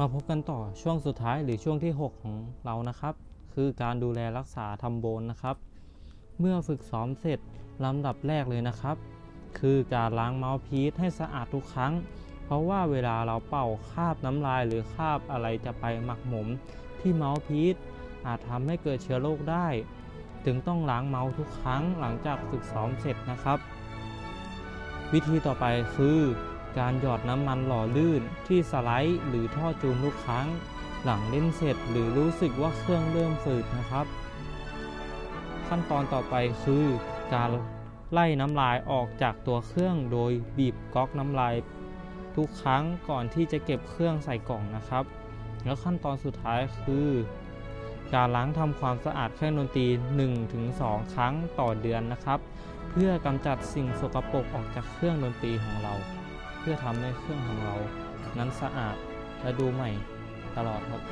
มาพบกันต่อช่วงสุดท้ายหรือช่วงที่ 6 ของเรานะครับ คือการดูแลรักษาทำโบนนะครับ เมื่อฝึกซ้อมเสร็จลำดับแรกเลยนะครับ คือการล้างเมาส์พีซให้สะอาดทุกครั้ง เพราะว่าเวลาเราเป่าคราบน้ำลายหรือคราบอะไรจะไปหมักหมม ที่เมาส์พีซอาจทำให้เกิดเชื้อโรคได้ถึงต้องล้างเมาส์ทุกครั้งหลังจากฝึกซ้อมเสร็จนะครับ วิธีต่อไปคือ การหยอดน้ำมันหล่อลื่นที่สไลด์หรือท่อจูนทุกครั้ง หลังเล่นเสร็จหรือรู้สึกว่าเครื่องเริ่มฝืดนะครับ ขั้นตอนต่อไปคือการไล่น้ำลายออกจากตัวเครื่องโดยบีบก๊อกน้ำลาย ทุกครั้งก่อนที่จะเก็บเครื่องใส่กล่องนะครับ แล้วขั้นตอนสุดท้ายคือ การล้างทำความสะอาดเครื่องดนตรี 1-2 ครั้งต่อเดือนนะครับ เพื่อกำจัดสิ่งสกปรกออกจากเครื่องดนตรีของเรา พื่อทำให้เครื่องของเรา นั้นสะอาดและดูใหม่ตลอดครับ